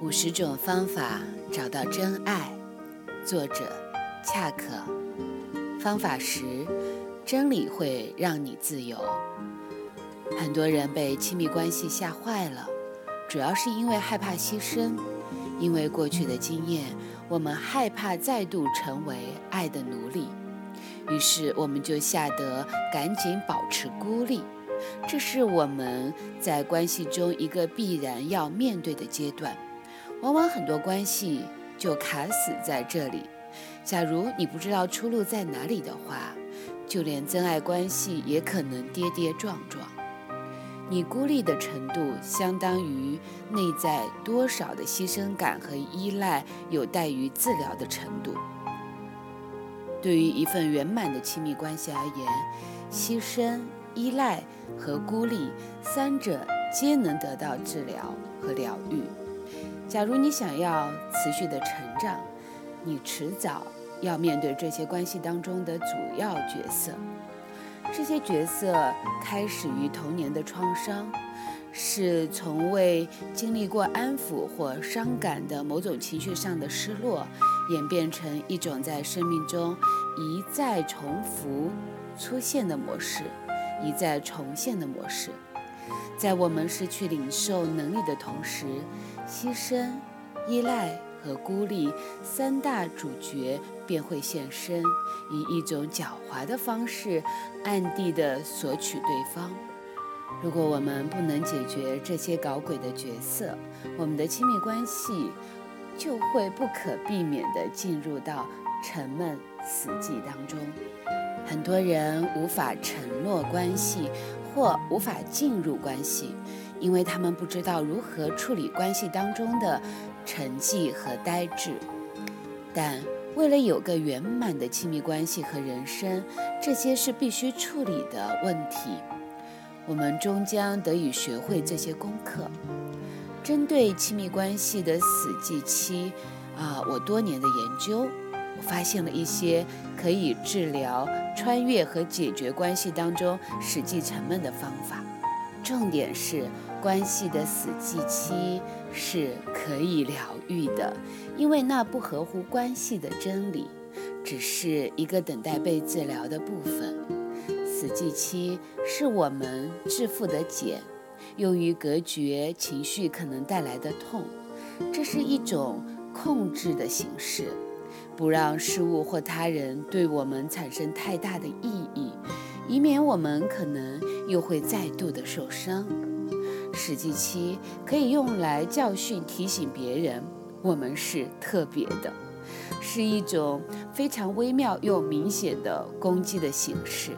五十种方法找到真爱，作者恰可。方法十：真理会让你自由。很多人被亲密关系吓坏了，主要是因为害怕牺牲，因为过去的经验，我们害怕再度成为爱的奴隶，于是我们就吓得赶紧保持孤立。这是我们在关系中一个必然要面对的阶段。往往很多关系就卡死在这里。假如你不知道出路在哪里的话，就连真爱关系也可能跌跌撞撞。你孤立的程度，相当于内在多少的牺牲感和依赖有待于治疗的程度。对于一份圆满的亲密关系而言，牺牲、依赖和孤立三者皆能得到治疗和疗愈。假如你想要持续的成长，你迟早要面对这些关系当中的主要角色。这些角色开始于童年的创伤，是从未经历过安抚或伤感的某种情绪上的失落，演变成一种在生命中一再重复出现的模式，一再重现的模式。在我们失去领受能力的同时，牺牲、依赖和孤立三大主角便会现身，以一种狡猾的方式暗地的索取对方。如果我们不能解决这些搞鬼的角色，我们的亲密关系就会不可避免地进入到沉闷死寂当中。很多人无法承诺关系。或无法进入关系，因为他们不知道如何处理关系当中的沉寂和呆滞。但为了有个圆满的亲密关系和人生，这些是必须处理的问题。我们终将得以学会这些功课。针对亲密关系的死寂期，啊，我多年的研究。我发现了一些可以治疗、穿越和解决关系当中实际沉闷的方法。重点是，关系的死寂期是可以疗愈的，因为那不合乎关系的真理，只是一个等待被治疗的部分。死寂期是我们致富的茧，用于隔绝情绪可能带来的痛，这是一种控制的形式。不让事物或他人对我们产生太大的意义，以免我们可能又会再度的受伤。实际期可以用来教训、提醒别人，我们是特别的，是一种非常微妙又明显的攻击的形式。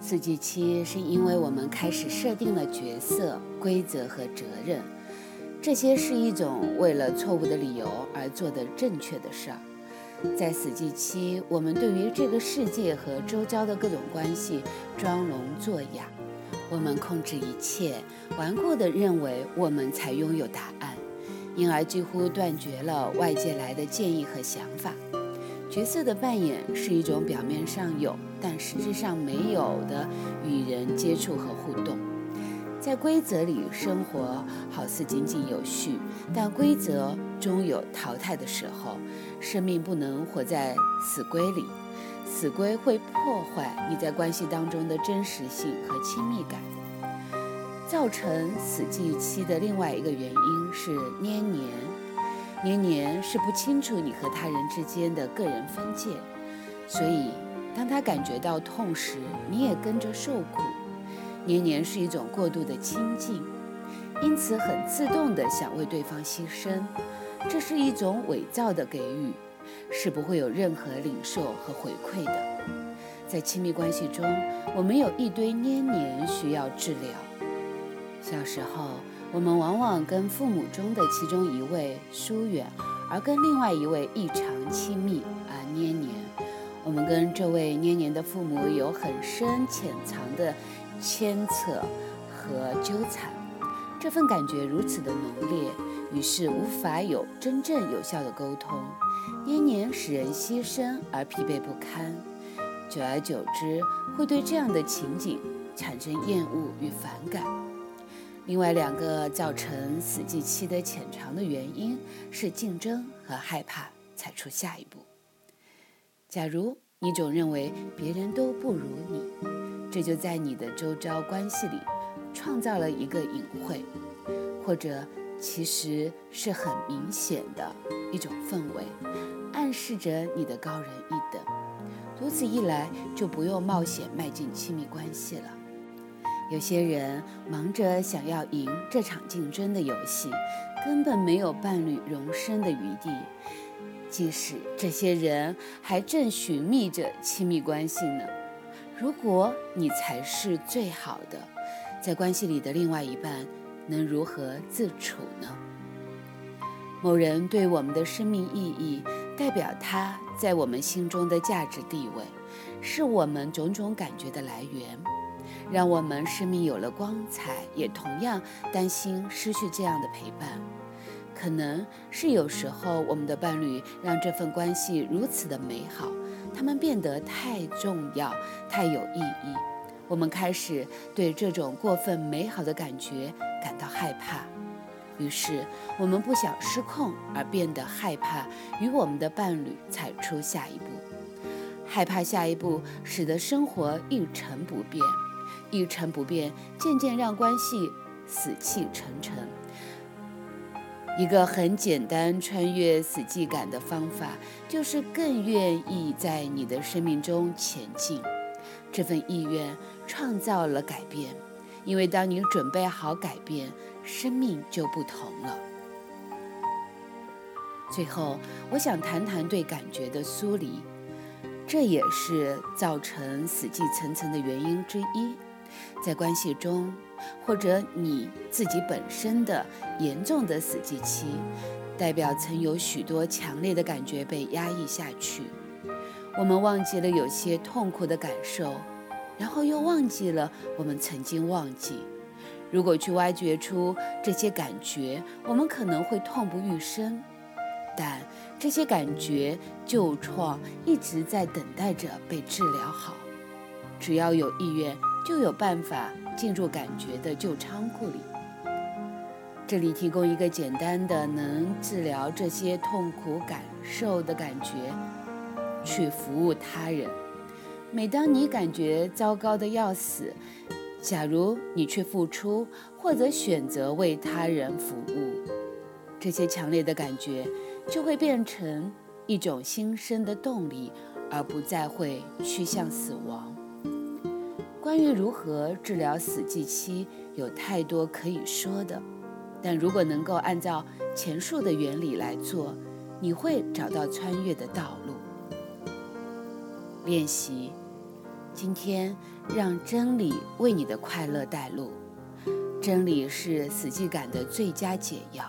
四季期是因为我们开始设定了角色、规则和责任。这些是一种为了错误的理由而做的正确的事儿。在死寂期，我们对于这个世界和周遭的各种关系装聋作哑，我们控制一切，顽固地认为我们才拥有答案，因而几乎断绝了外界来的建议和想法。角色的扮演是一种表面上有，但实质上没有的与人接触和互动。在规则里生活，好似井井有序，但规则终有淘汰的时候。生命不能活在死规里，死规会破坏你在关系当中的真实性和亲密感。造成死寂期的另外一个原因是黏黏，黏黏是不清楚你和他人之间的个人分界，所以当他感觉到痛时，你也跟着受苦。黏黏是一种过度的亲近，因此很自动地想为对方牺牲，这是一种伪造的给予，是不会有任何领受和回馈的。在亲密关系中，我们有一堆黏黏需要治疗。小时候，我们往往跟父母中的其中一位疏远，而跟另外一位异常亲密而黏黏。我们跟这位黏黏的父母有很深潜藏的。牵扯和纠缠，这份感觉如此的浓烈，于是无法有真正有效的沟通。黏黏使人牺牲而疲惫不堪，久而久之，会对这样的情景产生厌恶与反感。另外两个造成死寂期的潜藏的原因是竞争和害怕踩出下一步。假如你总认为别人都不如你，这就在你的周遭关系里创造了一个隐晦，或者其实是很明显的一种氛围，暗示着你的高人一等。如此一来，就不用冒险迈进亲密关系了。有些人忙着想要赢这场竞争的游戏，根本没有伴侣容身的余地。即使这些人还正寻觅着亲密关系呢，如果你才是最好的，在关系里的另外一半能如何自处呢？某人对我们的生命意义，代表他在我们心中的价值地位，是我们种种感觉的来源，让我们生命有了光彩，也同样担心失去这样的陪伴。可能是有时候我们的伴侣让这份关系如此的美好，他们变得太重要、太有意义，我们开始对这种过分美好的感觉感到害怕。于是我们不想失控，而变得害怕与我们的伴侣踩出下一步，害怕下一步使得生活一成不变，一成不变渐渐让关系死气沉沉。一个很简单穿越死寂感的方法，就是更愿意在你的生命中前进。这份意愿创造了改变，因为当你准备好改变，生命就不同了。最后，我想谈谈对感觉的疏离，这也是造成死寂层层的原因之一。在关系中，或者你自己本身的严重的死寂期，代表曾有许多强烈的感觉被压抑下去。我们忘记了有些痛苦的感受，然后又忘记了我们曾经忘记。如果去挖掘出这些感觉，我们可能会痛不欲生。但这些感觉旧创一直在等待着被治疗好，只要有意愿。就有办法进入感觉的旧仓库里。这里提供一个简单的能治疗这些痛苦感受的感觉，去服务他人。每当你感觉糟糕的要死，假如你去付出或者选择为他人服务，这些强烈的感觉就会变成一种新生的动力，而不再会趋向死亡。关于如何治疗死寂期，有太多可以说的。但如果能够按照前述的原理来做，你会找到穿越的道路。练习，今天让真理为你的快乐带路。真理是死寂感的最佳解药。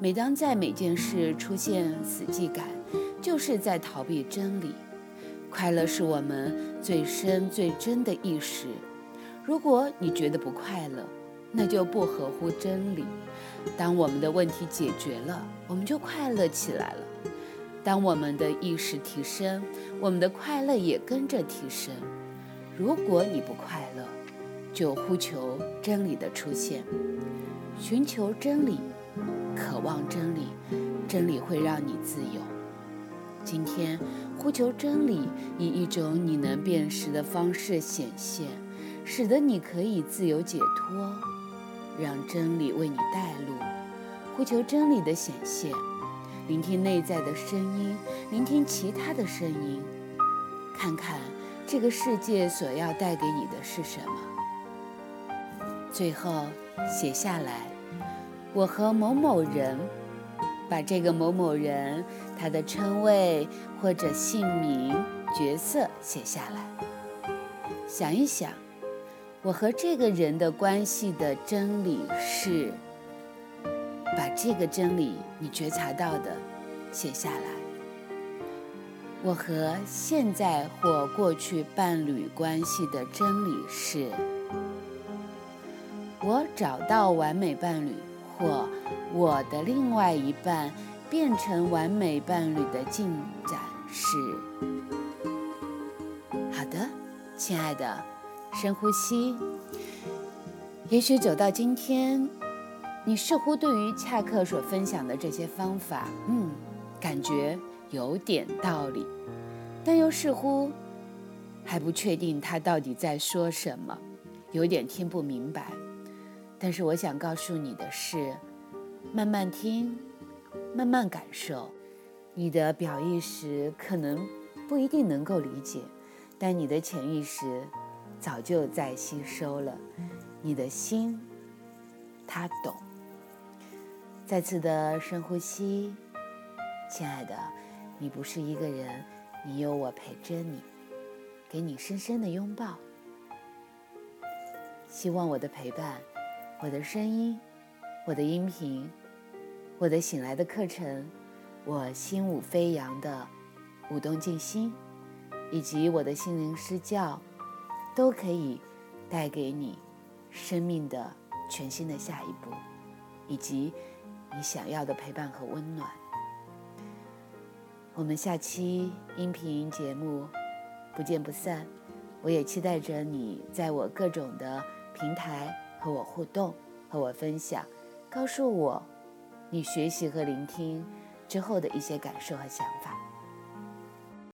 每当在每件事出现死寂感，就是在逃避真理。快乐是我们最深最真的意识。如果你觉得不快乐，那就不合乎真理。当我们的问题解决了，我们就快乐起来了。当我们的意识提升，我们的快乐也跟着提升。如果你不快乐，就呼求真理的出现，寻求真理，渴望真理，真理会让你自由。今天。呼求真理，以一种你能辨识的方式显现，使得你可以自由解脱。让真理为你带路。呼求真理的显现，聆听内在的声音，聆听其他的声音，看看这个世界所要带给你的是什么。最后写下来：我和某某人。把这个某某人他的称谓或者姓名、角色写下来，想一想，我和这个人的关系的真理是。把这个真理你觉察到的写下来。我和现在或过去伴侣关系的真理是。我找到完美伴侣。或我的另外一半变成完美伴侣的进展是好的，亲爱的，深呼吸，也许走到今天，你似乎对于恰克所分享的这些方法，嗯，感觉有点道理，但又似乎还不确定他到底在说什么，有点听不明白。但是我想告诉你的是，慢慢听，慢慢感受。你的表意识可能不一定能够理解，但你的潜意识早就在吸收了。你的心，他懂。再次的深呼吸，亲爱的，你不是一个人，你有我陪着你，给你深深的拥抱。希望我的陪伴，我的声音，我的音频，我的醒来的课程。我心舞飞扬的舞动静心，以及我的心灵施教，都可以带给你生命的全新的下一步，以及你想要的陪伴和温暖。我们下期音频节目不见不散。我也期待着你在我各种的平台和我互动，和我分享，告诉我你学习和聆听。之后的一些感受和想法。